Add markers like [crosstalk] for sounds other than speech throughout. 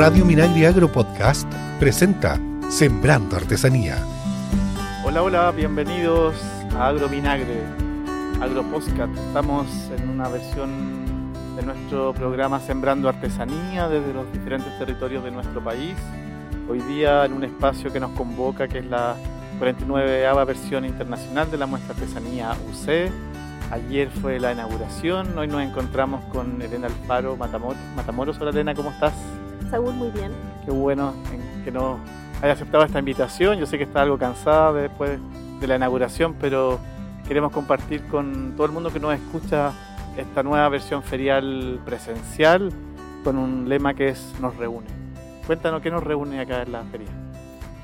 Radio Minagri Agro Podcast presenta Sembrando Artesanía. Hola, hola, bienvenidos a Agro Minagre, Agro Podcast. Estamos en una versión de nuestro programa Sembrando Artesanía desde los diferentes territorios de nuestro país. Hoy día en un espacio que nos convoca, que es la 49ava versión internacional de la muestra Artesanía UC. Ayer fue la inauguración, hoy nos encontramos con Elena Alfaro Matamoros. Matamoros. Hola Elena, ¿cómo estás? Saúl, muy bien. Qué bueno que nos haya aceptado esta invitación. Yo sé que está algo cansada después de la inauguración, pero queremos compartir con todo el mundo que nos escucha esta nueva versión ferial presencial con un lema que es Nos reúne. Cuéntanos qué nos reúne acá en la feria.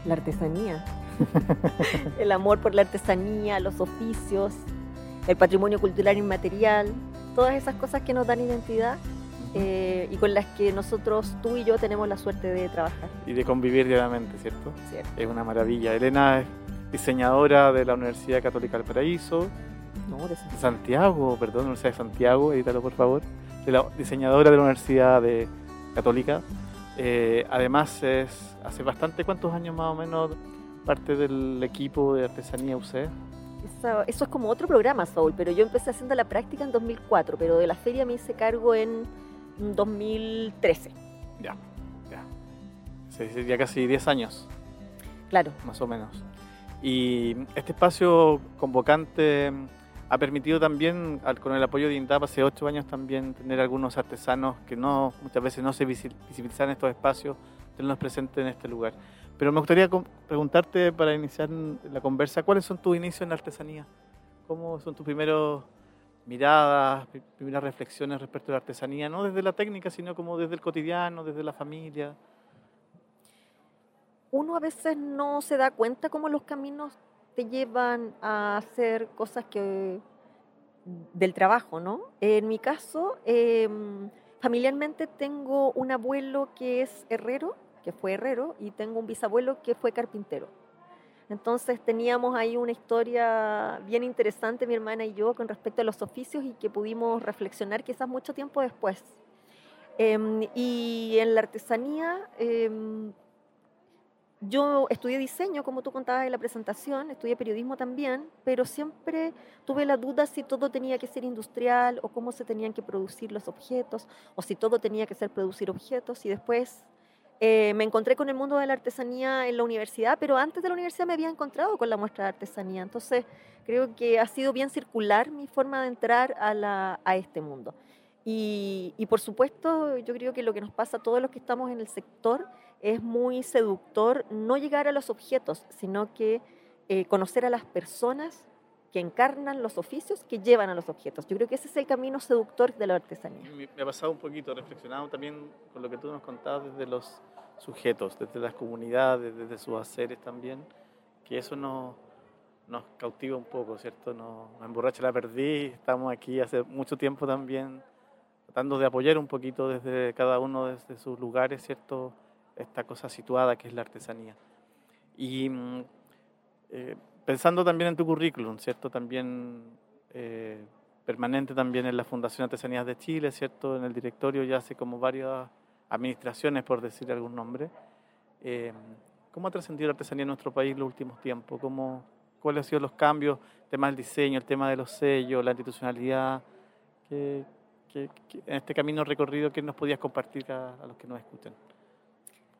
La artesanía. [laughs] el amor por la artesanía, los oficios, el patrimonio cultural inmaterial, todas esas cosas que nos dan identidad eh, y con las que nosotros, tú y yo, tenemos la suerte de trabajar. Y de convivir diariamente, ¿cierto? Es una maravilla. Elena es diseñadora de la Universidad Católica del Paraíso. No, de Santiago. perdón, Universidad de Santiago, edítalo por favor. De la diseñadora de la Universidad de Católica. Eh, además, es hace bastante, ¿cuántos años más o menos parte del equipo de artesanía UC? Eso, eso, es como otro programa, Saúl, pero yo empecé haciendo la práctica en 2004, pero de la feria me hice cargo en 2013. Ya, ya. Ya casi 10 años. Claro. Más o menos. Y este espacio convocante ha permitido también, con el apoyo de INDAP hace 8 años también, tener algunos artesanos que no muchas veces no se visibilizan en estos espacios, tenerlos presentes en este lugar. Pero me gustaría preguntarte para iniciar la conversa, ¿cuáles son tus inicios en la artesanía? ¿Cómo son tus primeros miradas, primeras reflexiones respecto a la artesanía, no desde la técnica, sino como desde el cotidiano, desde la familia. Uno a veces no se da cuenta cómo los caminos te llevan a hacer cosas que del trabajo, ¿no? En mi caso, em, familiarmente tengo un abuelo que es herrero, que fue herrero, y tengo un bisabuelo que fue carpintero. Entonces teníamos ahí una historia bien interesante, mi hermana y yo, con respecto a los oficios y que pudimos reflexionar quizás mucho tiempo después. Em, y en la artesanía, em, yo estudié diseño, como tú contabas en la presentación, estudié periodismo también, pero siempre tuve la duda si todo tenía que ser industrial o cómo se tenían que producir los objetos, o si todo tenía que ser producir objetos, y después eh, me encontré con el mundo de la artesanía en la universidad, pero antes de la universidad me había encontrado con la muestra de artesanía. Entonces, creo que ha sido bien circular mi forma de entrar a, este mundo. Y, por supuesto, yo creo que lo que nos pasa a todos los que estamos en el sector es muy seductor no llegar a los objetos, sino que eh, conocer a las personas que encarnan los oficios que llevan a los objetos. Yo creo que ese es el camino seductor de la artesanía. Me, ha pasado un poquito, reflexionado también con lo que tú nos contabas desde los sujetos, desde las comunidades, desde sus haceres también, que eso nos, nos cautiva un poco, ¿cierto? Nos, emborracha la perdí, estamos aquí hace mucho tiempo también tratando de apoyar un poquito desde cada uno desde sus lugares, ¿cierto? Esta cosa situada que es la artesanía. Y mm, eh, pensando también en tu currículum, ¿cierto? También eh, permanente también en la Fundación Artesanías de Chile, ¿cierto? En el directorio ya hace como varias administraciones, por decir algún nombre. Eh, ¿Cómo ha trascendido la artesanía en nuestro país en los últimos tiempos? ¿Cómo, ¿Cuáles han sido los cambios? El tema del diseño, el tema de los sellos, la institucionalidad. ¿Qué, en este camino recorrido, ¿qué nos podías compartir a los que nos escuchan?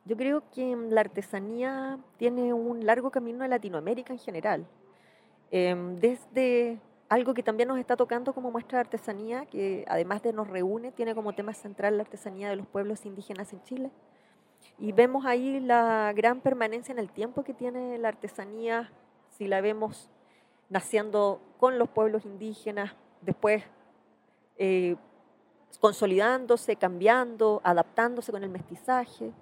Yo creo que la artesanía tiene un largo camino en Latinoamérica en general. Em, desde algo que también nos está tocando como muestra de artesanía, que además de nos reúne, tiene como tema central la artesanía de los pueblos indígenas en Chile. Y vemos ahí la gran permanencia en el tiempo que tiene la artesanía, si la vemos naciendo con los pueblos indígenas, después eh, consolidándose, cambiando, adaptándose con el mestizaje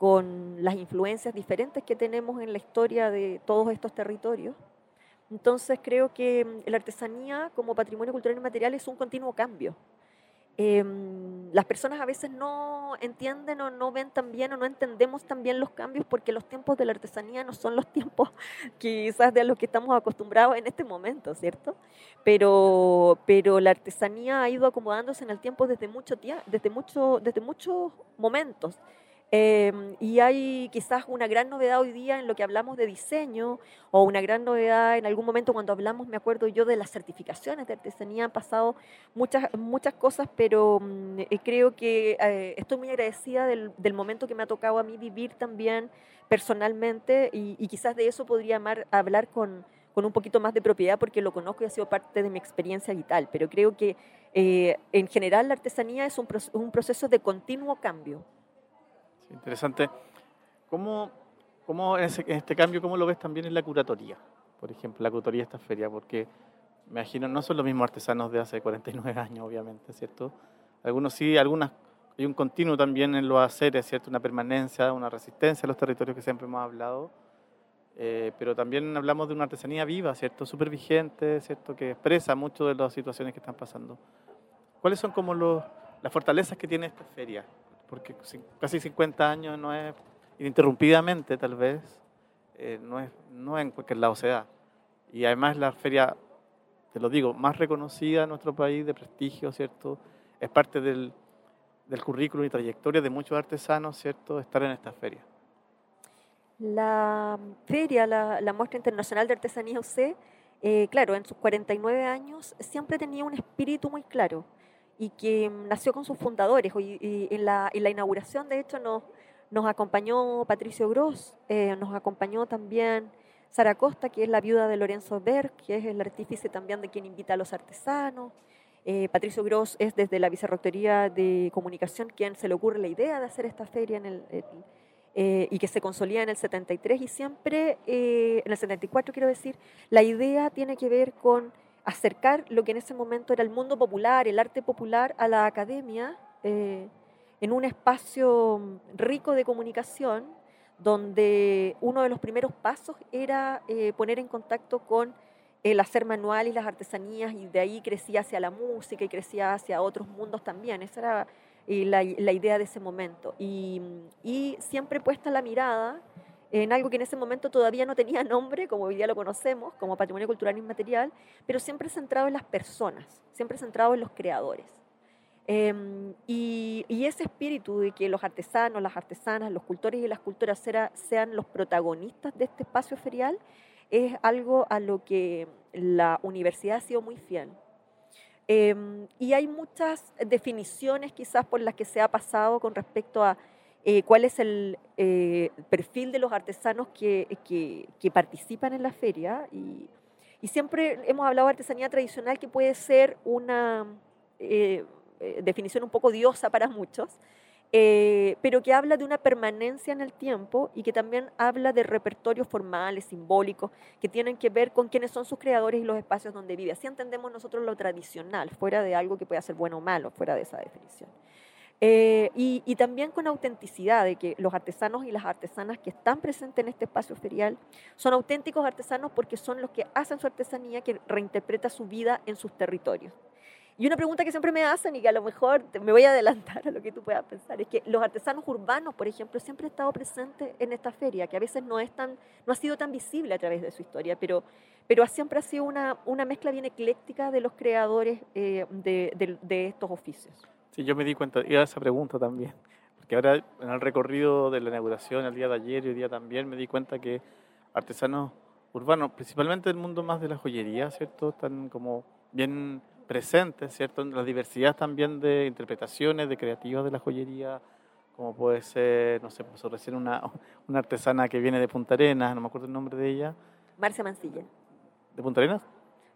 con las influencias diferentes que tenemos en la historia de todos estos territorios. Entonces creo que mm, la artesanía como patrimonio cultural y material es un continuo cambio. Em, las personas a veces no entienden o no ven tan bien o no entendemos tan bien los cambios porque los tiempos de la artesanía no son los [laughs] tiempos quizás de los que estamos acostumbrados en este momento, ¿cierto? Pero, pero la artesanía ha ido acomodándose en el tiempo desde, mucho, desde, mucho, desde muchos momentos. Em, y hay quizás una gran novedad hoy día en lo que hablamos de diseño o una gran novedad en algún momento cuando hablamos, me acuerdo yo, de las certificaciones de artesanía. Han pasado muchas, muchas cosas, pero mm, eh, creo que eh, estoy muy agradecida del, del, momento que me ha tocado a mí vivir también personalmente y, y quizás de eso podría amar, hablar con, con un poquito más de propiedad porque lo conozco y ha sido parte de mi experiencia vital. Pero creo que eh, en general la artesanía es un, un proceso de continuo cambio interesante. ¿Cómo, cómo en, este cambio, cómo lo ves también en la curatoría? Por ejemplo, la curatoría de esta feria, porque me imagino no son los mismos artesanos de hace 49 años, obviamente, ¿cierto? Algunos sí, algunas, hay un continuo también en los haceres, ¿cierto? Una permanencia, una resistencia a los territorios que siempre hemos hablado. Eh, pero también hablamos de una artesanía viva, ¿cierto? Súper vigente, ¿cierto? Que expresa mucho de las situaciones que están pasando. ¿Cuáles son como los, las fortalezas que tiene esta feria? Porque casi 50 años no es ininterrumpidamente tal vez, eh, no, es, no en cualquier lado se da. Y además la feria, te lo digo, más reconocida en nuestro país, de prestigio, ¿cierto? Es parte del, del currículum y trayectoria de muchos artesanos, ¿cierto?, estar en esta feria. La feria, la, la Muestra Internacional de Artesanía UC, eh, claro, en sus 49 años siempre tenía un espíritu muy claro y que nació con sus fundadores. Y, en, la, en, la, inauguración, de hecho, nos, nos acompañó Patricio Gross, eh, nos acompañó también Sara Costa, que es la viuda de Lorenzo Berg, que es el artífice también de quien invita a los artesanos. Eh, Patricio Gross es desde la Vicerrectoría de Comunicación quien se le ocurre la idea de hacer esta feria en el, eh, y que se consolida en el 73 y siempre, en el 74 quiero decir, la idea tiene que ver con acercar lo que en ese momento era el mundo popular, el arte popular, a la academia eh, en un espacio rico de comunicación, donde uno de los primeros pasos era eh, poner en contacto con el hacer manual y las artesanías, y de ahí crecía hacia la música y crecía hacia otros mundos también. Esa era eh, la, idea de ese momento. Y, y siempre puesta la mirada en algo que en ese momento todavía no tenía [laughs] nombre, como hoy día lo conocemos, como patrimonio cultural inmaterial, pero siempre centrado en las personas, siempre centrado en los creadores. Em, y, ese espíritu de que los artesanos, las artesanas, los cultores y las cultoras sean los protagonistas de este espacio ferial es algo a lo que la universidad ha sido muy fiel. Em, y hay muchas definiciones quizás por las que se ha pasado con respecto a eh, cuál es el eh, perfil de los artesanos que, que, participan en la feria. Y, y, siempre hemos hablado de artesanía tradicional que puede ser una eh, definición un poco diosa para muchos, pero que habla de una permanencia en el tiempo y que también habla de repertorios formales, simbólicos, que tienen que ver con quiénes son sus creadores y los espacios donde vive. Así entendemos nosotros lo tradicional, fuera de algo que pueda ser bueno o malo, fuera de esa definición. Eh, y, también con autenticidad, de que los artesanos y las artesanas que están presentes en este espacio ferial son auténticos artesanos porque son los que hacen su artesanía, que reinterpreta su vida en sus territorios. Y una pregunta que siempre me hacen y que a lo mejor me voy a adelantar a lo que tú puedas pensar, es que los artesanos urbanos, por ejemplo, siempre han estado presentes en esta feria, que a veces no, es tan, no ha sido tan visible a través de su historia, pero, pero siempre ha sido una, una mezcla bien ecléctica de los creadores eh, de, de, de estos oficios. Sí, yo me di cuenta, y a esa pregunta también, porque ahora en el recorrido de la inauguración, el día de ayer y hoy día también, me di cuenta que artesanos urbanos, principalmente del mundo más de la joyería, ¿cierto? Están como bien presentes, ¿cierto? La diversidad también de interpretaciones, de creativas de la joyería, como puede ser, no sé, recién una, una artesana que viene de Punta Arenas, no me acuerdo el nombre de ella. Marcia Mancilla. ¿De Punta Arenas?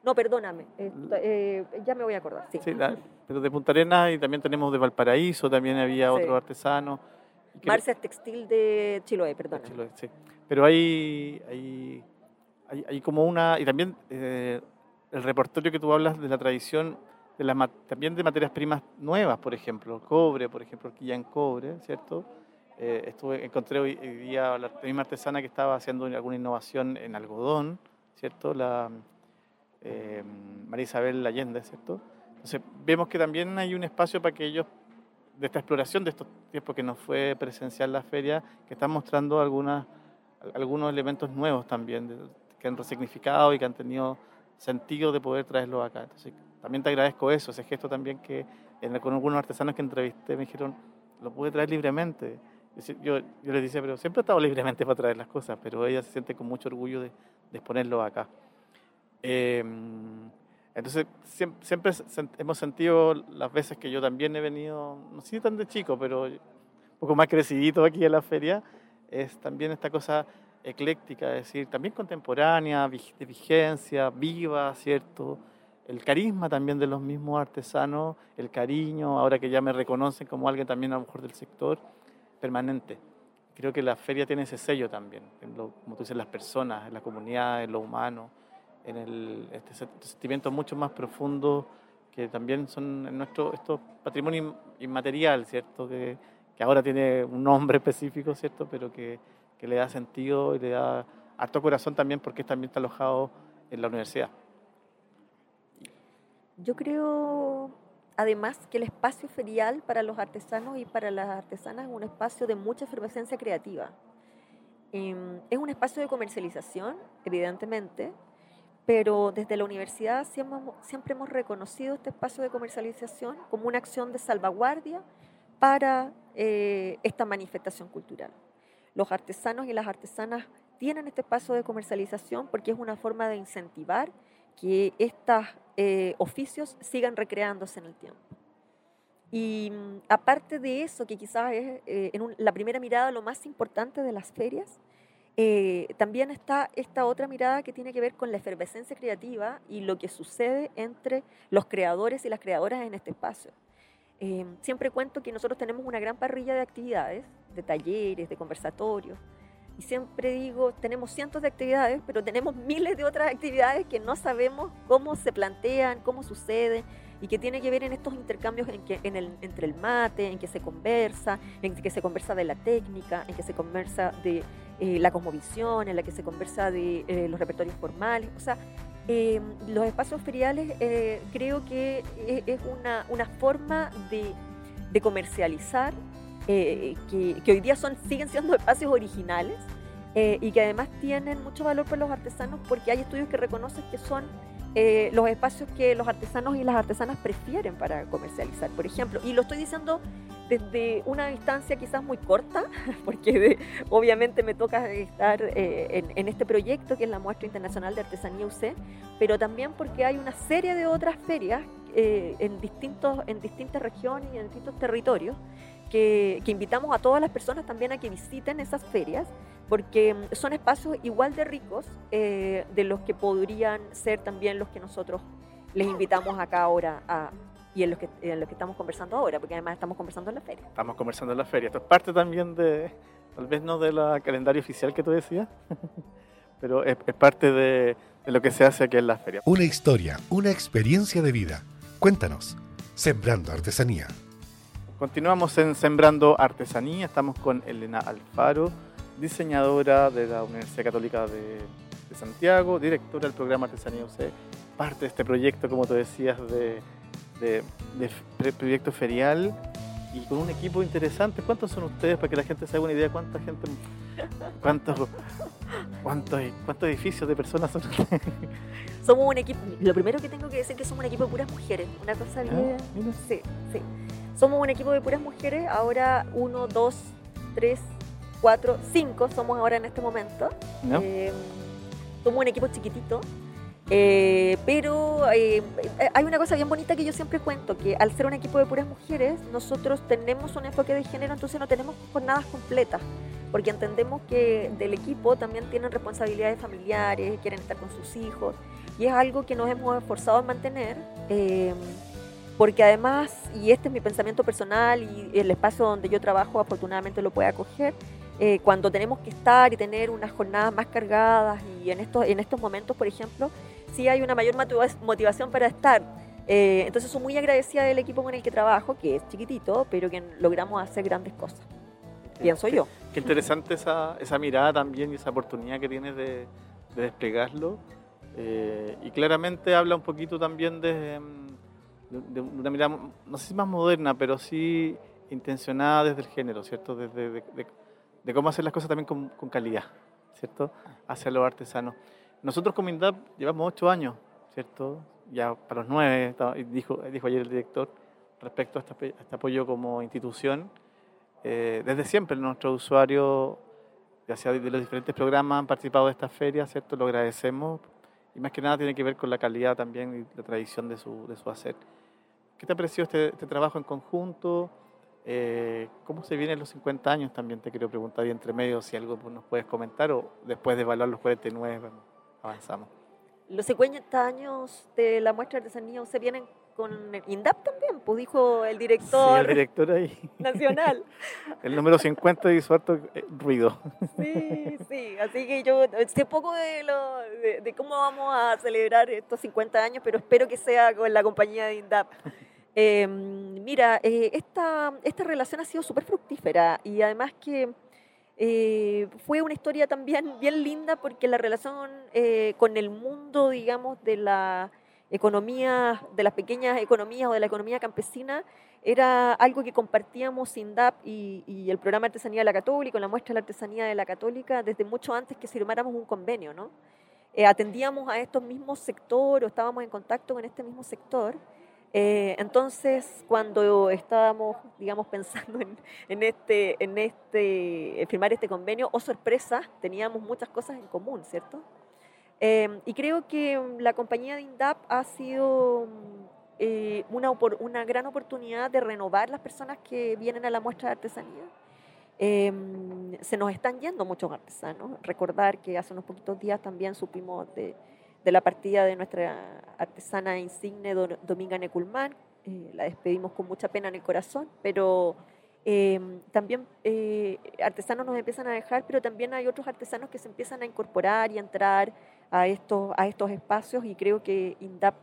No, perdóname, eh, ya me voy a acordar. Sí, sí pero de Punta Arenas y también tenemos de Valparaíso, también había otro artesano. Marcia es textil de Chiloé, perdón. sí. Pero hay, hay, hay, como una, y también eh, el repertorio que tú hablas de la tradición, de la, también de materias primas nuevas, por ejemplo, cobre, por ejemplo, ya en cobre, ¿cierto? Eh, estuve, encontré hoy, día la misma artesana que estaba haciendo alguna innovación en algodón, ¿cierto? La, eh, María Isabel Allende, ¿cierto? Entonces vemos que también hay un espacio para que ellos, de esta exploración de estos tiempos que nos fue presencial la feria, que están mostrando algunos elementos nuevos también, que han resignificado y que han tenido sentido de poder traerlos acá. Entonces también te agradezco eso, ese gesto también que con algunos artesanos que entrevisté me dijeron, lo pude traer libremente. yo, yo les decía, pero siempre he estado libremente para traer las cosas, pero ella se siente con mucho orgullo de, de exponerlo acá. Em, entonces, siempre, hemos sentido las veces que yo también he venido, no sé tan de chico, pero un poco más crecidito aquí en la feria, es también esta cosa ecléctica, es decir, también contemporánea, de vigencia, viva, ¿cierto? El carisma también de los mismos artesanos, el cariño, ahora que ya me reconocen como alguien también a lo mejor del sector, permanente. Creo que la feria tiene ese sello también, como tú dices, las personas, en la comunidad, en lo humano en el, este, sentimiento mucho más profundo que también son en nuestro esto patrimonio inmaterial, ¿cierto? Que, que, ahora tiene un nombre [laughs] específico, ¿cierto? Pero que, que, le da sentido y le da harto corazón también porque también está alojado en la universidad. Yo creo, además, que el espacio ferial para los artesanos y para las artesanas es un espacio de mucha efervescencia creativa. Em, es un espacio de comercialización, evidentemente, pero desde la universidad siempre, hemos reconocido este espacio de comercialización como una acción de salvaguardia para eh, esta manifestación cultural. Los artesanos y las artesanas tienen este espacio de comercialización porque es una forma de incentivar que estos eh, oficios sigan recreándose en el tiempo. Y mm, aparte de eso, que quizás es eh, en la primera mirada lo más importante de las ferias, eh, también está esta otra mirada que tiene que ver con la efervescencia creativa y lo que sucede entre los creadores y las creadoras en este espacio. Eh, siempre cuento que nosotros tenemos una gran parrilla de actividades, de talleres, de conversatorios, y siempre digo, tenemos cientos de actividades, pero tenemos [laughs] miles de otras actividades que no sabemos cómo se plantean, cómo suceden, y que tiene que ver en estos intercambios en que, en el, entre el mate, en que se conversa, en que se conversa de la técnica, en que se conversa de eh, la cosmovisión, en la que se conversa de eh, los repertorios formales. O sea, eh, los espacios feriales creo que es una, una forma de, de comercializar que, que, hoy día son, siguen siendo espacios originales y que además tienen mucho valor para los artesanos porque hay estudios que reconocen que son los espacios que los artesanos y las artesanas prefieren para comercializar, por ejemplo. Y lo estoy diciendo desde una distancia quizás muy corta, [laughs] porque obviamente me toca estar eh, en, este proyecto que es la Muestra Internacional de Artesanía UC, pero también porque hay una serie de otras ferias eh, en, distintos, en distintas regiones y en distintos territorios que, invitamos a todas las personas también a que visiten esas ferias, porque mm, son espacios igual de ricos eh, de los que podrían ser también los que nosotros les invitamos acá ahora a, y en lo que, en lo que estamos conversando ahora, porque además estamos conversando en la feria. Estamos conversando en la feria. Esto es parte también de, tal vez no del calendario oficial que tú decías, [laughs] pero es, es parte de, de, lo que se hace aquí en la feria. Una historia, una experiencia de vida. Cuéntanos, Sembrando Artesanía. Continuamos en Sembrando Artesanía, estamos con Elena Alfaro, diseñadora de la Universidad Católica de, de Santiago, directora del programa Artesanía UC, parte de este proyecto, como tú decías, de de, proyecto ferial y con un equipo interesante. ¿Cuántos son ustedes para que la gente se haga una idea cuánta gente, cuántos, cuántos, cuántos edificios de personas son ustedes? Somos un equipo, lo primero que tengo que decir es que somos un equipo de puras mujeres, una cosa ah, bien. sí, sí. Somos un equipo de puras mujeres, ahora uno, dos, tres, cuatro, cinco somos ahora en este momento. Eh, somos un equipo chiquitito, eh, pero eh, hay una cosa bien bonita que yo siempre cuento, que al ser un equipo de puras mujeres, nosotros tenemos un enfoque de género, entonces no tenemos jornadas completas, porque entendemos que del equipo también tienen responsabilidades familiares, quieren estar con sus hijos, y es algo que nos hemos esforzado en mantener, eh, porque además, y este es mi pensamiento personal y el espacio donde yo trabajo afortunadamente lo puede acoger, cuando tenemos que estar y tener unas jornadas más cargadas y en estos, en estos momentos, por ejemplo, sí hay una mayor motivación para estar. Eh, entonces soy muy agradecida del equipo con el que trabajo, que es chiquitito, pero que logramos hacer grandes cosas. Pienso yo. Qué interesante esa, esa mirada también y esa oportunidad que tienes de, desplegarlo. Eh, y claramente habla un poquito también de, de, una mirada, no sé si más moderna, pero sí intencionada desde el género, ¿cierto? Desde de, cómo hacer las cosas también con, calidad, ¿cierto? Hacia los artesanos. Nosotros como INDAP llevamos ocho años, ¿cierto? Ya para los nueve, dijo, dijo ayer el director, respecto a este, este apoyo como institución. eh, desde siempre nuestros usuarios, ya sea de los diferentes programas, han participado de esta feria, ¿cierto? Lo agradecemos y más que nada tiene que ver con la calidad también y la tradición de su, de su hacer. ¿Qué te ha parecido este, este trabajo en conjunto? Eh, ¿Cómo se vienen los 50 años? También te quiero preguntar y entre medio si algo nos puedes comentar o después de evaluar los 49 avanzamos. Los 50 años de la muestra de artesanía se vienen con INDAP también, pues dijo el director, sí, el director ahí. [laughs] nacional. [laughs] el número 50 hizo harto eh, ruido. [laughs] Sí, sí, así que yo sé poco de, lo, de, cómo vamos a celebrar estos 50 años, pero espero que sea con la compañía de INDAP. Em, mira, eh, esta, esta relación ha sido súper fructífera y además que eh, fue una historia también bien linda porque la relación con el mundo, digamos, de la economía, de las pequeñas economías o de la economía campesina, era algo que compartíamos SINDAP y, y el programa Artesanía de la Católica, la muestra de la Artesanía de la Católica, desde mucho antes que firmáramos un convenio, ¿no? Eh, atendíamos a estos mismos sectores, o estábamos en contacto con este mismo sector. Eh, entonces, cuando estábamos, digamos, [laughs] pensando en, en, este, en este, en firmar este convenio, oh sorpresa, teníamos muchas cosas en común, ¿cierto? Em, y creo que mm, la compañía de INDAP ha sido mm, eh, una, una gran oportunidad de renovar las personas que vienen a la muestra de artesanía. Em, se nos están yendo muchos artesanos. Recordar que hace unos poquitos días también supimos de, de la partida de nuestra artesana insigne Dominga Neculman. Eh, la despedimos con mucha pena en el corazón, pero Em, también eh, artesanos nos empiezan a dejar, pero también hay otros artesanos que se empiezan a incorporar y a entrar a estos, a estos espacios y creo que INDAP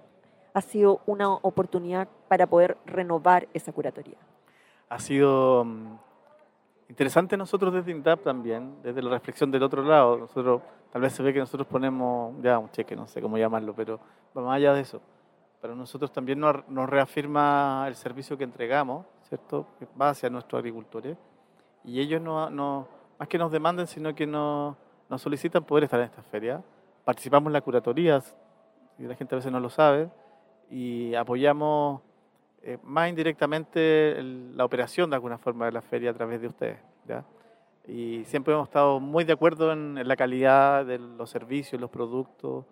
ha sido una oportunidad para poder renovar esa curatoría. Ha sido mm, interesante nosotros desde INDAP también, desde la reflexión del otro lado. Nosotros, tal vez se ve que nosotros ponemos ya un cheque, no sé cómo llamarlo, pero más allá de eso. Para nosotros también nos, reafirma el servicio que entregamos ¿cierto? va hacia nuestros agricultores. Y ellos no, no, más que nos demanden, sino que nos, nos solicitan poder estar en esta feria. Participamos en la curatoría, y la gente a veces no lo sabe, y apoyamos eh, más indirectamente la operación de alguna forma de la feria a través de ustedes. ¿ya? Y siempre hemos estado muy de acuerdo en, la calidad de los servicios, los productos,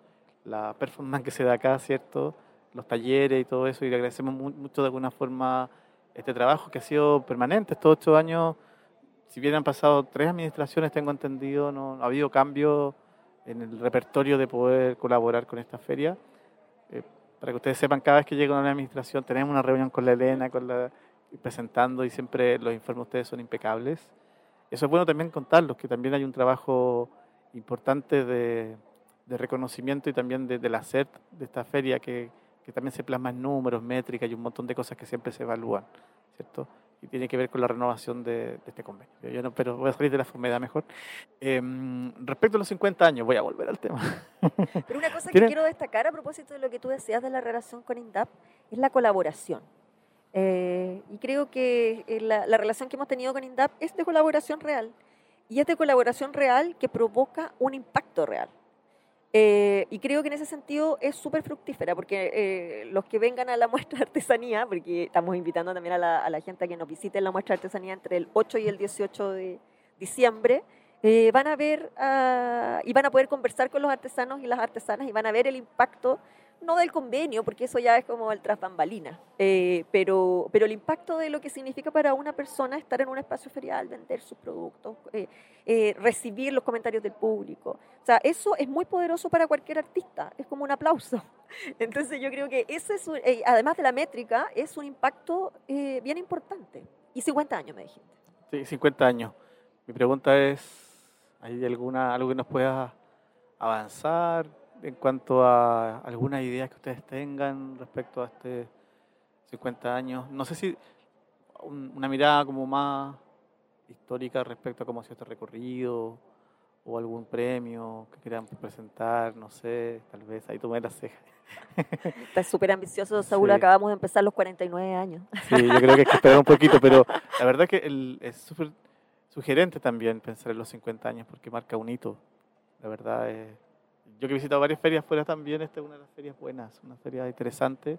la performance que se da acá, ¿cierto? Los talleres y todo eso, y le agradecemos mucho de alguna forma este trabajo que ha sido permanente estos ocho años. Si bien han pasado tres administraciones, tengo entendido, no, ha habido cambio en el repertorio de poder colaborar con esta feria. Eh, para que ustedes sepan, cada vez que llega una administración tenemos una reunión con la Elena, con la, presentando y siempre los informes de ustedes son impecables. Eso es bueno también contarlos, que también hay un trabajo importante de, de reconocimiento y también de, del hacer de esta feria que, que también se plasma en números, métricas y un montón de cosas que siempre se evalúan, ¿cierto? Y tiene que ver con la renovación de, este convenio. Yo no, pero voy a salir de la enfermedad mejor. Em, respecto a los 50 años, voy a volver al tema. [laughs] Pero una cosa que quiero destacar a propósito de lo que tú decías de la relación con INDAP es la colaboración. Eh, y creo que eh, la, la relación que hemos tenido con INDAP es de colaboración real. Y es de colaboración real que provoca un impacto real. Eh, y creo que en ese sentido es súper fructífera, porque eh, los que vengan a la [laughs] muestra de artesanía, porque estamos invitando también a la, a la, gente a que nos visite la muestra de artesanía entre el 8 y el 18 de diciembre, eh, van a ver uh, y van a poder conversar con los artesanos y las artesanas y van a ver el impacto no del convenio, porque eso ya es como el tras eh, pero, pero el impacto de lo que significa para una persona estar en un espacio ferial, vender sus productos, eh, recibir los comentarios del público. O sea, eso es muy poderoso para cualquier artista, es como un aplauso. [laughs] Entonces yo creo que ese es, además de la métrica, es un impacto bien importante. Y 50 años, me dijiste. Sí, 50 años. Mi pregunta es, ¿hay alguna, algo que nos pueda avanzar? en cuanto a algunas ideas que ustedes tengan respecto a este 50 años. No sé si una mirada como más histórica respecto a cómo ha sido este recorrido o algún premio que quieran presentar, no sé, tal vez ahí tomé las cejas. [laughs] Está súper ambicioso, Saúl, acabamos de empezar los 49 años. Sí, yo creo que hay que esperar un poquito, pero la verdad que el, es súper sugerente también pensar en los 50 años porque marca un hito. La verdad es yo que he visitado varias ferias fuera también, esta es una de las ferias buenas, una feria interesante.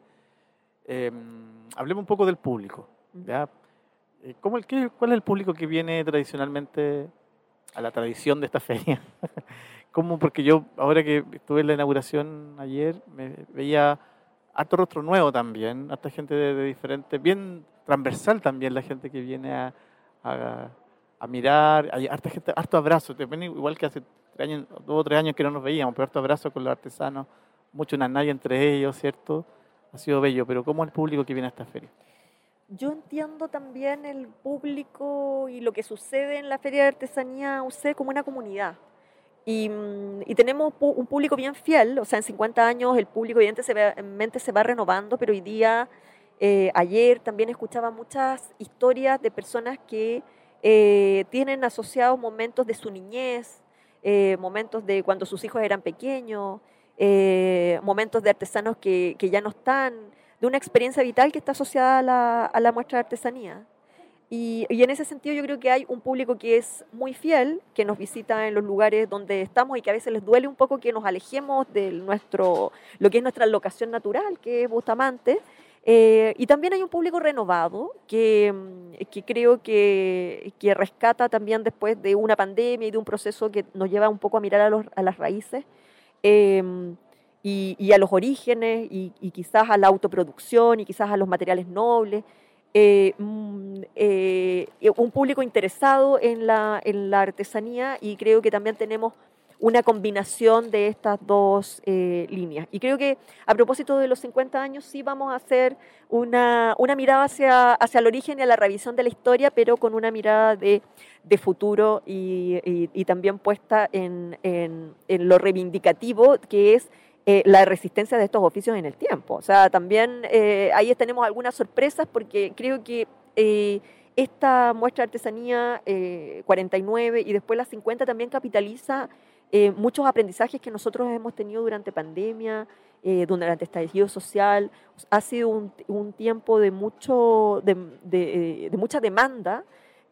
Em, hablemos un poco del público. ¿ya? Eh, ¿Cómo el, qué, ¿Cuál es el público que viene tradicionalmente a la tradición de esta feria? [laughs] ¿Cómo? Porque yo, ahora que estuve en la inauguración ayer, me veía harto rostro nuevo también, harta gente de, de diferentes, bien transversal también la gente que viene a, a, a mirar, hay harta gente, harto abrazo, igual que hace tres años, dos o tres años que no nos veíamos, pero harto abrazo con los artesanos, mucho nadie entre ellos, ¿cierto? Ha sido bello, pero ¿cómo el público que viene a esta feria? Yo entiendo también el público y lo que sucede en la Feria de Artesanía UC como una comunidad. Y, mm, y, tenemos un público bien fiel, o sea, en 50 años el público evidentemente se va renovando, pero hoy día, eh, ayer también escuchaba muchas historias de personas que eh, tienen asociados momentos de su niñez, eh, momentos de cuando sus hijos eran pequeños, eh, momentos de artesanos que, que, ya no están, de una experiencia vital que está asociada a la, a la muestra de artesanía. Y, y, en ese sentido yo creo que hay un público que es muy fiel, que nos visita en los lugares donde estamos y que a veces les duele un poco que nos alejemos de nuestro, lo que es nuestra locación natural, que es Bustamante. Eh, y también hay un público renovado que, mm, que creo que, que, rescata también después de una pandemia y de un proceso que nos lleva un poco a mirar a, los, a las raíces eh, y, a los orígenes y, y, quizás a la autoproducción y quizás a los materiales nobles. Eh, mm, eh, un público interesado en la, en la artesanía y creo que también tenemos una combinación de estas dos eh, líneas. Y creo que a propósito de los 50 años sí vamos a hacer una, una mirada hacia, hacia el origen y a la revisión de la historia, pero con una mirada de, de futuro y, también puesta en, en, lo reivindicativo, que es eh, la resistencia de estos oficios en el tiempo. O sea, también eh, ahí tenemos algunas sorpresas porque creo que esta muestra de artesanía 49 y después la 50 también capitaliza muchos aprendizajes que nosotros hemos tenido durante pandemia, durante este estallido social. Ha sido un, un tiempo de, mucho, de, de, de mucha demanda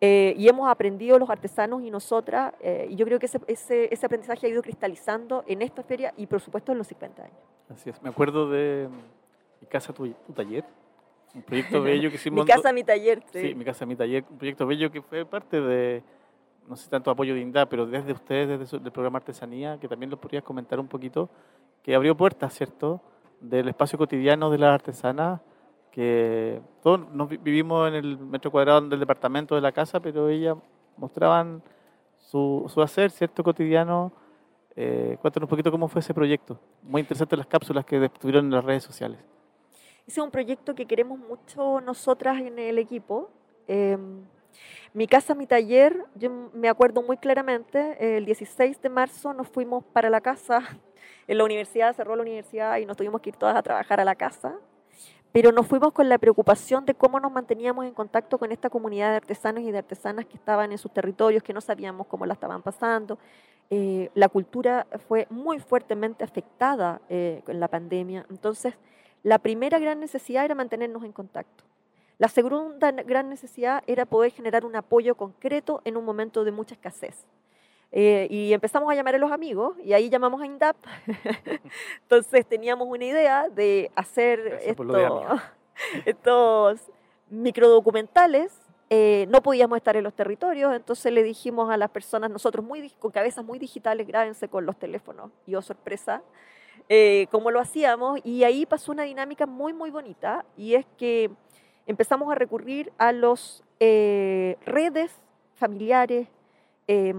eh, y hemos aprendido los artesanos y nosotras, eh, y yo creo que ese, ese, ese, aprendizaje ha ido cristalizando en esta feria y por supuesto en los 50 años. Así es, me acuerdo de Mi Casa, Tu, tu Taller, un proyecto [laughs] bello que hicimos. mi Casa, Mi Taller. Sí. sí. Mi Casa, Mi Taller, un proyecto bello que fue parte de, no sé tanto apoyo de INDA, pero desde ustedes, desde su, del programa Artesanía, que también lo podrías comentar un poquito, que abrió puertas, ¿cierto?, del espacio cotidiano de las artesanas que todos nos vivimos en el metro cuadrado del departamento de la casa, pero ellas mostraban su, su hacer, ¿cierto?, cotidiano. Eh, cuéntanos un poquito cómo fue ese proyecto. Muy interesante las cápsulas que estuvieron en las redes sociales. Ese es un proyecto que queremos mucho nosotras en el equipo. Eh, mi casa, mi taller, yo me acuerdo muy claramente, el 16 de marzo nos fuimos para la casa, [laughs] en la universidad, cerró la universidad y nos tuvimos que ir todas a trabajar a la casa pero nos fuimos con la preocupación de cómo nos manteníamos en contacto con esta comunidad de artesanos y de artesanas que estaban en sus territorios, que no sabíamos cómo la estaban pasando. Eh, la cultura fue muy fuertemente afectada eh, con la pandemia, entonces la primera gran necesidad era mantenernos en contacto. La segunda gran necesidad era poder generar un apoyo concreto en un momento de mucha escasez. Eh, y empezamos a llamar a los amigos y ahí llamamos a INDAP. [laughs] Entonces teníamos una idea de hacer esto, [laughs] estos microdocumentales. Eh, no podíamos estar en los territorios, entonces le dijimos a las personas, nosotros muy, con cabezas muy digitales, grábense con los teléfonos. Y oh, sorpresa, eh, cómo lo hacíamos. Y ahí pasó una dinámica muy, muy bonita y es que empezamos a recurrir a las eh, redes familiares, eh,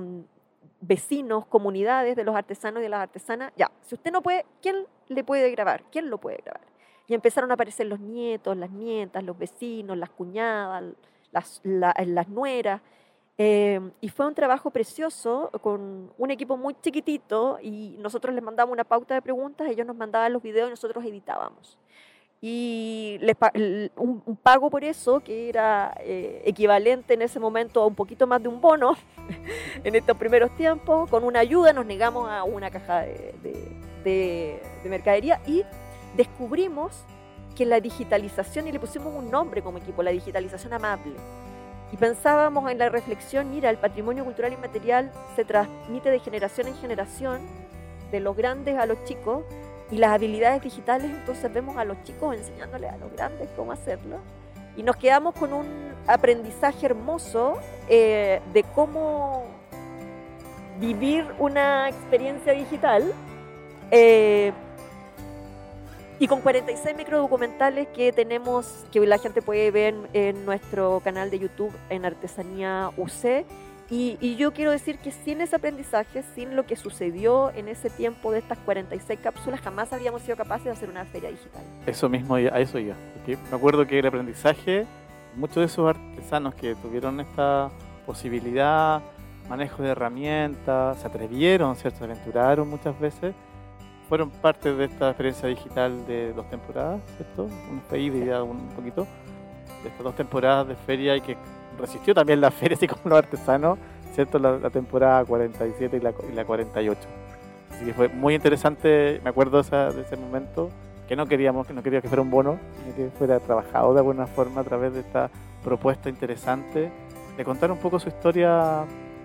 vecinos, comunidades de los artesanos y de las artesanas, ya, si usted no puede, ¿quién le puede grabar? ¿Quién lo puede grabar? Y empezaron a aparecer los nietos, las nietas, los vecinos, las cuñadas, las, la, las nueras. Eh, y fue un trabajo precioso con un equipo muy chiquitito y nosotros les mandábamos una pauta de preguntas, ellos nos mandaban los videos y nosotros editábamos y les, un, un, pago por eso que era eh, equivalente en ese momento a un poquito más de un bono [laughs] en estos primeros tiempos, con una ayuda nos negamos a una caja de, de, de, de, mercadería y descubrimos que la digitalización, y le pusimos un nombre como equipo, la digitalización amable, y pensábamos en la reflexión, mira, el patrimonio cultural inmaterial se transmite de generación en generación, de los grandes a los chicos, y las habilidades digitales, entonces vemos a los chicos enseñándoles a los grandes cómo hacerlo. Y nos quedamos con un aprendizaje hermoso eh, de cómo vivir una experiencia digital. Eh, y con 46 microdocumentales que tenemos, que la gente puede ver en nuestro canal de YouTube en Artesanía UC. Y, yo quiero decir que sin ese aprendizaje, sin lo que sucedió en ese tiempo de estas 46 cápsulas, jamás habríamos sido capaces de hacer una feria digital. Eso mismo, a eso iba. me acuerdo que el aprendizaje, muchos de esos artesanos que tuvieron esta posibilidad, manejo de herramientas, se atrevieron, ¿cierto? Se aventuraron muchas veces fueron parte de esta experiencia digital de dos temporadas, ¿cierto? Un país ya un poquito, de estas dos temporadas de feria y que resistió también la feria, así como los artesanos, ¿cierto? La, temporada 47 y la, y la, 48. Así que fue muy interesante, me acuerdo de, ese momento, que no queríamos, que no quería que fuera un bono, que fuera trabajado de alguna forma a través de esta propuesta interesante, de contar un poco su historia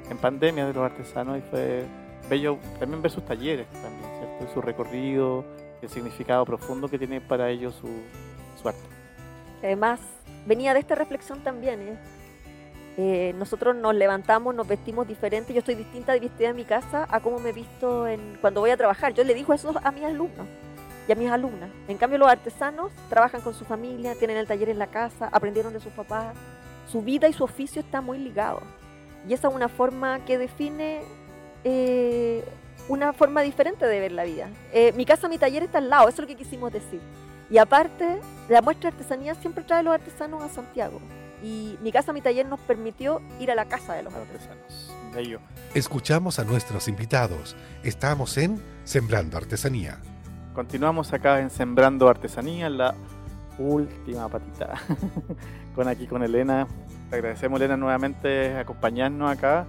en pandemia de los artesanos y fue bello también ver sus talleres también su recorrido, el significado profundo que tiene para ellos su, su arte. Además, venía de esta reflexión también. ¿eh? Eh, nosotros nos levantamos, nos vestimos diferente. Yo estoy distinta de vestida en mi casa a cómo me he visto en, cuando voy a trabajar. Yo le digo eso a mis alumnos y a mis alumnas. En cambio, los artesanos trabajan con su familia, tienen el taller en la casa, aprendieron de sus papás. Su vida y su oficio están muy ligados. Y esa es una forma que define eh, una forma diferente de ver la vida. Eh, mi casa, mi taller está al lado, eso es lo que quisimos decir. Y aparte, la muestra de artesanía siempre trae a los artesanos a Santiago. Y mi casa, mi taller nos permitió ir a la casa de los artesanos. ello. Escuchamos a nuestros invitados. Estamos en Sembrando Artesanía. Continuamos acá en Sembrando Artesanía, la última patita. [laughs] con aquí con Elena. Te agradecemos, Elena, nuevamente acompañarnos acá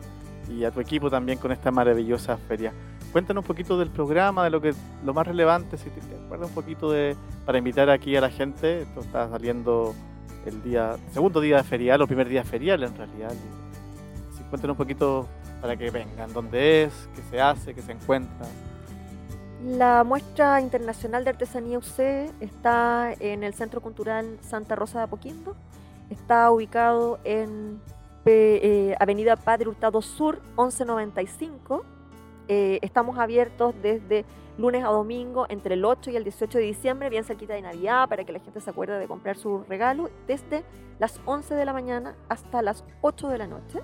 y a tu equipo también con esta maravillosa feria. Cuéntanos un poquito del programa, de lo que lo más relevante, si te acuerdas un poquito de para invitar aquí a la gente. Esto está saliendo el día segundo día de ferial o primer día ferial en realidad. Si cuéntanos un poquito para que vengan, dónde es, qué se hace, qué se encuentra. La muestra internacional de artesanía UC está en el Centro Cultural Santa Rosa de Apoquindo. Está ubicado en eh, Avenida Padre Hurtado Sur 1195 eh, estamos abiertos desde lunes a domingo entre el 8 y el 18 de diciembre, bien cerquita de Navidad, para que la gente se acuerde de comprar su regalo, desde las 11 de la mañana hasta las 8 de la noche.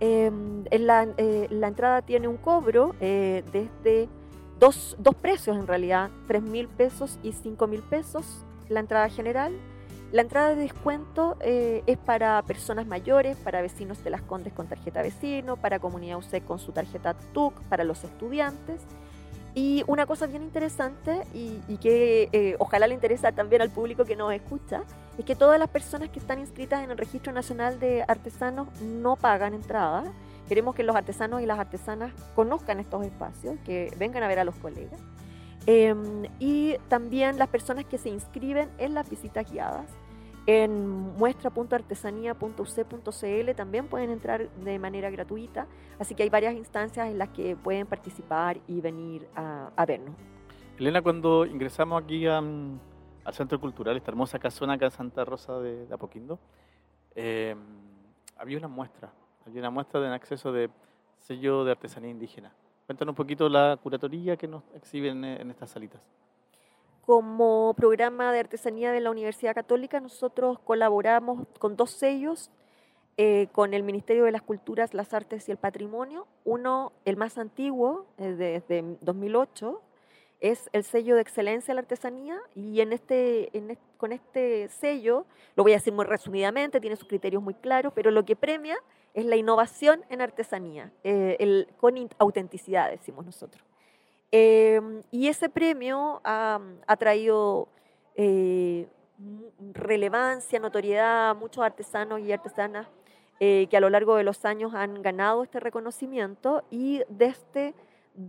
Em, la, eh, la, entrada tiene un cobro eh, desde dos, dos precios en realidad, 3 mil pesos y 5 mil pesos, la entrada general la entrada de descuento eh, es para personas mayores, para vecinos de las Condes con tarjeta vecino, para comunidad UC con su tarjeta TUC, para los estudiantes. Y una cosa bien interesante y, que eh, ojalá le interesa también al público que nos escucha, es que todas las personas que están inscritas en el Registro Nacional de Artesanos no pagan entrada. Queremos que los artesanos y las artesanas conozcan estos espacios, que vengan a ver a los colegas. Em, y también las personas que se inscriben en las visitas guiadas en muestra.artesanía.uc.cl también pueden entrar de manera gratuita, así que hay varias instancias en las que pueden participar y venir a, vernos. Elena, cuando ingresamos aquí al Centro Cultural, esta hermosa casona acá en Santa Rosa de, Apoquindo, em, había una muestra, había una muestra de acceso de sello de artesanía indígena. Cuéntanos un poquito la curatoría que nos exhiben en estas salitas. Como programa de artesanía de la Universidad Católica, nosotros colaboramos con dos sellos, eh, con el Ministerio de las Culturas, las Artes y el Patrimonio. Uno, el más antiguo, eh, desde 2008, es el sello de excelencia de la artesanía y este, con este sello, lo voy a decir muy resumidamente, tiene sus criterios muy claros, pero lo que premia es la innovación en artesanía, eh, el, con autenticidad, decimos nosotros. Em, y ese premio ha, traído eh, relevancia, notoriedad a muchos artesanos y artesanas eh, que a lo largo de los años han ganado este reconocimiento y este,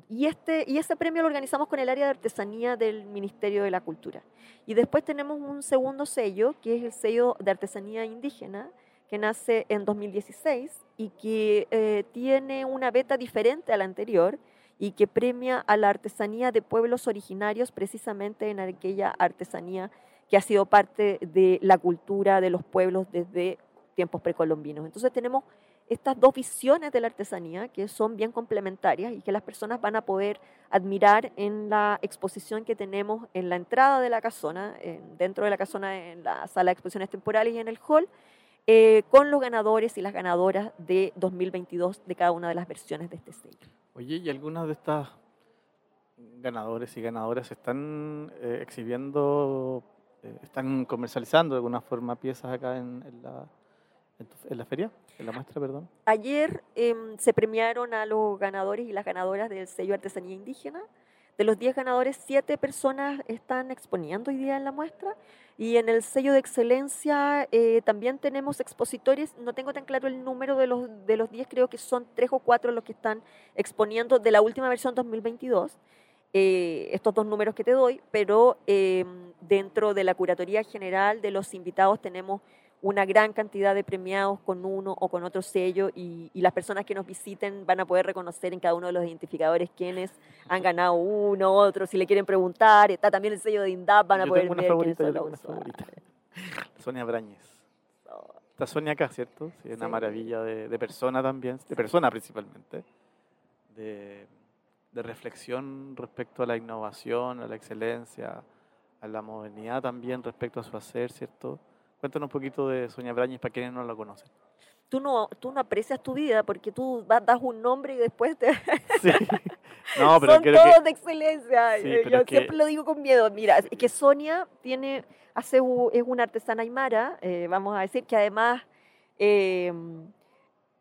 y, este, y ese premio lo organizamos con el área de artesanía del Ministerio de la Cultura. Y después tenemos un segundo sello, que es el sello de artesanía indígena, que nace en 2016 y que eh, tiene una beta diferente a la anterior, y que premia a la artesanía de pueblos originarios precisamente en aquella artesanía que ha sido parte de la cultura de los pueblos desde tiempos precolombinos. Entonces tenemos estas dos visiones de la artesanía que son bien complementarias y que las personas van a poder admirar en la exposición que tenemos en la entrada de la casona, dentro de la casona, en la sala de exposiciones temporales y en el hall, eh, con los ganadores y las ganadoras de 2022 de cada una de las versiones de este sello. Oye, ¿y algunas de estas ganadores y ganadoras están eh, exhibiendo, eh, están comercializando de alguna forma piezas acá en la en, la feria, en la muestra, perdón. Ayer em, se premiaron a los ganadores y las ganadoras del sello Artesanía Indígena. De los 10 ganadores, 7 personas están exponiendo hoy día en la muestra. Y en el sello de excelencia eh, también tenemos expositores. No tengo tan claro el número de los, de los 10, creo que son 3 o 4 los que están exponiendo de la última versión 2022. Eh, estos dos números que te doy, pero em, dentro de la curatoría general de los invitados tenemos una gran cantidad de premiados con uno o con otro sello y, las personas que nos visiten van a poder reconocer en cada uno de los identificadores quiénes han ganado uno, otro, si le quieren preguntar, está también el sello de INDAP, van a poder ver quiénes son los [laughs] Sonia Brañez. Está Sonia acá, ¿cierto? Sí, una maravilla de, persona también, de persona principalmente, de, de reflexión respecto a la innovación, a la excelencia, a la modernidad también respecto a su hacer, ¿cierto? Cuéntanos un poquito de Sonia Brañez para quienes no la conocen. Tú no, tú no aprecias tu vida porque tú das un nombre y después te... [laughs] Sí. [laughs] No, pero Son todos de excelencia. Eh, yo siempre lo digo con miedo. Mira, es que Sonia tiene, hace, es una artesana aymara, eh, vamos a decir, que además... Em,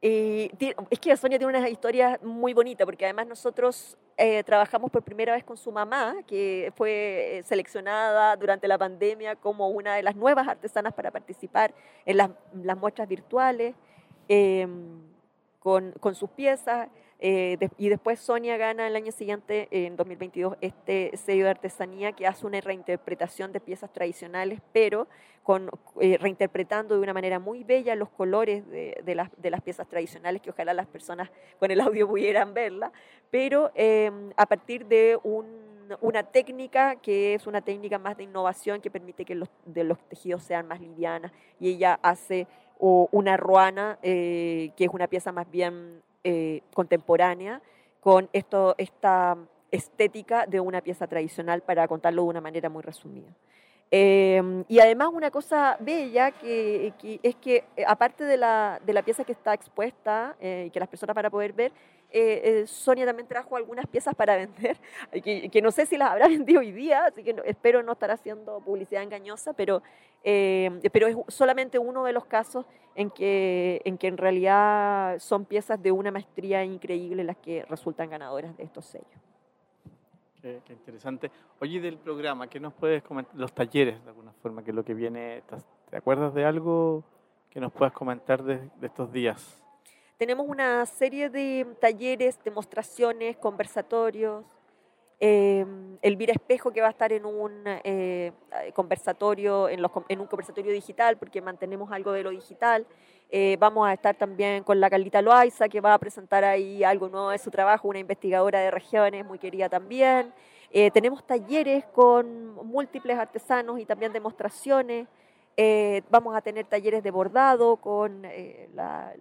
eh, es que Sonia tiene una historia muy bonita, porque además nosotros eh, trabajamos por primera vez con su mamá, que fue eh, seleccionada durante la pandemia como una de las nuevas artesanas para participar en las, las muestras virtuales em, con, con, sus piezas. Eh, y después Sonia gana el año siguiente, en 2022, este sello de artesanía que hace una reinterpretación de piezas tradicionales, pero con, eh, reinterpretando de una manera muy bella los colores de, las, de, las, piezas tradicionales, que ojalá las personas con el audio pudieran verla, pero em, a partir de una técnica que es una técnica más de innovación que permite que los, de los tejidos sean más livianas y ella hace una ruana, eh, que es una pieza más bien eh, contemporánea con esto, esta estética de una pieza tradicional para contarlo de una manera muy resumida. Em, y además una cosa bella que, es que eh, aparte de la, de la, pieza que está expuesta y que las personas van a poder ver, eh, Sonia también trajo algunas piezas para vender, [laughs] que, que, no sé si las habrá [laughs] vendido hoy día, así que espero no estar haciendo publicidad engañosa, pero, pero es solamente uno de los casos en que, en que en realidad son piezas de una maestría increíble las que resultan ganadoras de estos sellos. Qué, interesante. Oye, del programa, ¿qué nos puedes comentar? Los talleres, de alguna forma, que es lo que viene. ¿Te acuerdas de algo que nos puedas comentar de, estos días? Tenemos una serie de talleres, demostraciones, conversatorios. Eh, Elvira Espejo, que va a estar en un eh, conversatorio, en, un conversatorio digital, porque mantenemos algo de lo digital. Eh, vamos a estar también con la Carlita Loaiza, que va a presentar ahí algo nuevo de su trabajo, una investigadora de regiones muy querida también. Eh, tenemos talleres con múltiples artesanos y también demostraciones. vamos a tener talleres de bordado con la,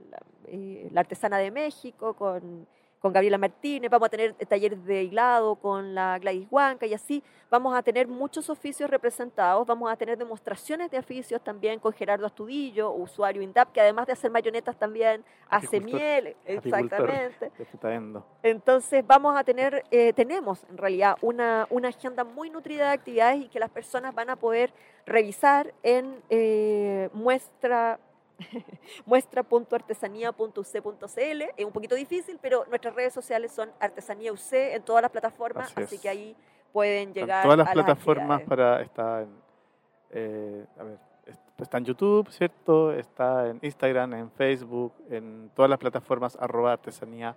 la artesana de México, con con Gabriela Martínez, vamos a tener talleres de hilado con la Gladys Huanca y así vamos a tener muchos oficios representados, vamos a tener demostraciones de oficios también con Gerardo Astudillo, usuario INDAP, que además de hacer marionetas también hace miel, exactamente. [laughs] Entonces vamos a tener, eh, tenemos en realidad una, una agenda muy nutrida de actividades y que las personas van a poder revisar en eh, muestra [laughs] muestra.artesanía.uc.cl. Es un poquito difícil, pero nuestras redes sociales son Artesanía UC en todas las plataformas, así, que ahí pueden llegar. todas las plataformas para estar en, eh, a ver, está en YouTube, ¿cierto? Está en Instagram, en Facebook, en todas las plataformas arroba artesanía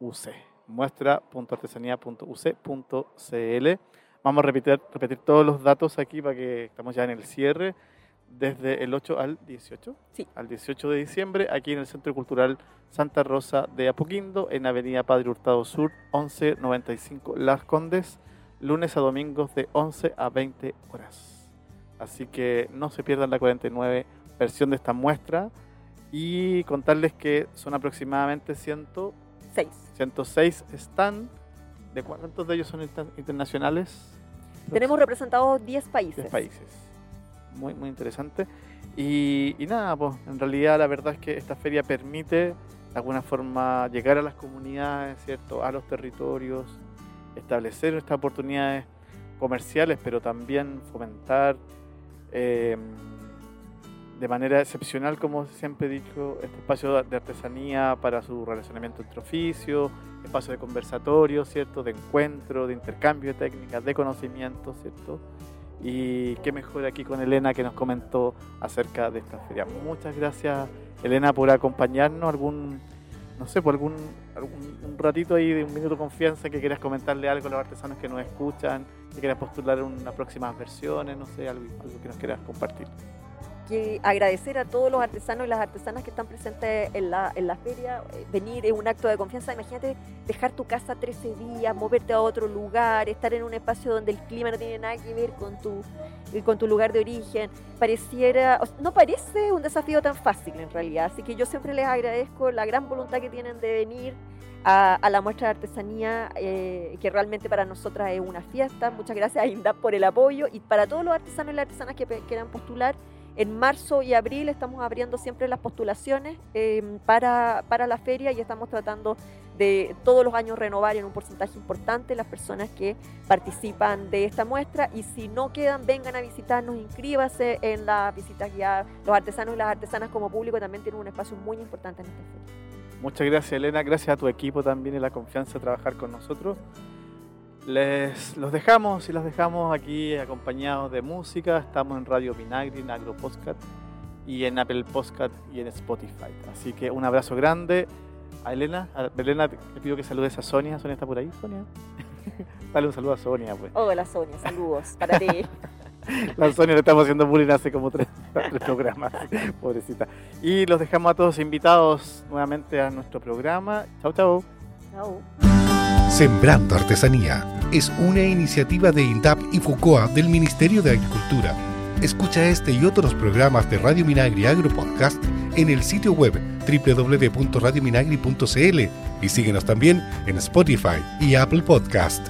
UC. Muestra.artesanía.uc.cl. Vamos a repetir, repetir todos los datos aquí para que estamos ya en el cierre desde el 8 al 18. Sí. Al 18 de diciembre, aquí en el Centro Cultural Santa Rosa de Apoquindo, en Avenida Padre Hurtado Sur, 1195 Las Condes, lunes a domingos de 11 a 20 horas. Así que no se pierdan la 49 versión de esta muestra y contarles que son aproximadamente 106, 106 están. ¿De cuántos de ellos son internacionales? Tenemos representados 10 países. 10 países. Muy, muy interesante. Y, y, nada, pues en realidad la verdad es que esta feria permite de alguna forma llegar a las comunidades, ¿cierto? A los territorios, establecer estas oportunidades comerciales, pero también fomentar eh, de manera excepcional, como siempre he dicho, este espacio de artesanía para su relacionamiento entre oficios, espacio de conversatorio, ¿cierto? De encuentro, de intercambio de técnicas, de conocimiento, ¿cierto? Y qué mejor aquí con Elena que nos comentó acerca de esta feria. Muchas gracias, Elena, por acompañarnos. Algún, no sé, por algún, un ratito ahí de un minuto de confianza que quieras comentarle algo a los artesanos que nos escuchan, que quieras postular unas próximas versiones, no sé, algo, algo que nos quieras compartir agradecer a todos los artesanos y las artesanas que están presentes en la, en la feria. Venir es un acto de confianza. Imagínate dejar tu casa 13 días, moverte a otro lugar, estar en un espacio donde el clima no tiene nada que ver con tu, eh, con tu lugar de origen. Pareciera, no parece un desafío tan fácil en realidad. Así que yo siempre les agradezco la gran voluntad que tienen de venir. A, la muestra de artesanía, eh, que realmente para nosotras es una fiesta. Muchas gracias a INDAP por el apoyo y para todos los artesanos y las artesanas que quieran postular, en marzo y abril estamos abriendo siempre las postulaciones em, para, para, la feria y estamos tratando de todos los años renovar en un porcentaje importante las personas que participan de esta muestra y si no quedan, vengan a visitarnos, inscríbase en las visitas guiadas. Los artesanos y las artesanas como público también tienen un espacio muy importante en esta feria. Muchas gracias Elena, gracias a tu equipo también y la confianza de trabajar con nosotros. Les los dejamos y los dejamos aquí acompañados de música. Estamos en Radio Vinagri, en Agro Podcast y en Apple Podcast y en Spotify. Así que un abrazo grande a Elena. A Elena, le pido que saludes a Sonia. Sonia está por ahí, Sonia. [laughs] Dale un saludo a Sonia, pues. Hola, Sonia, saludos para ti. [laughs] La Sonia le estamos haciendo bullying hace como tres, tres programas, [laughs] pobrecita. Y los dejamos a todos invitados nuevamente a nuestro programa. Chau, chau. Chau. Sembrando Artesanía es una iniciativa de INDAP y FUCOA del Ministerio de Agricultura. Escucha este y otros programas de Radio Minagri Agro Podcast en el sitio web www.radiominagri.cl y síguenos también en Spotify y Apple Podcast.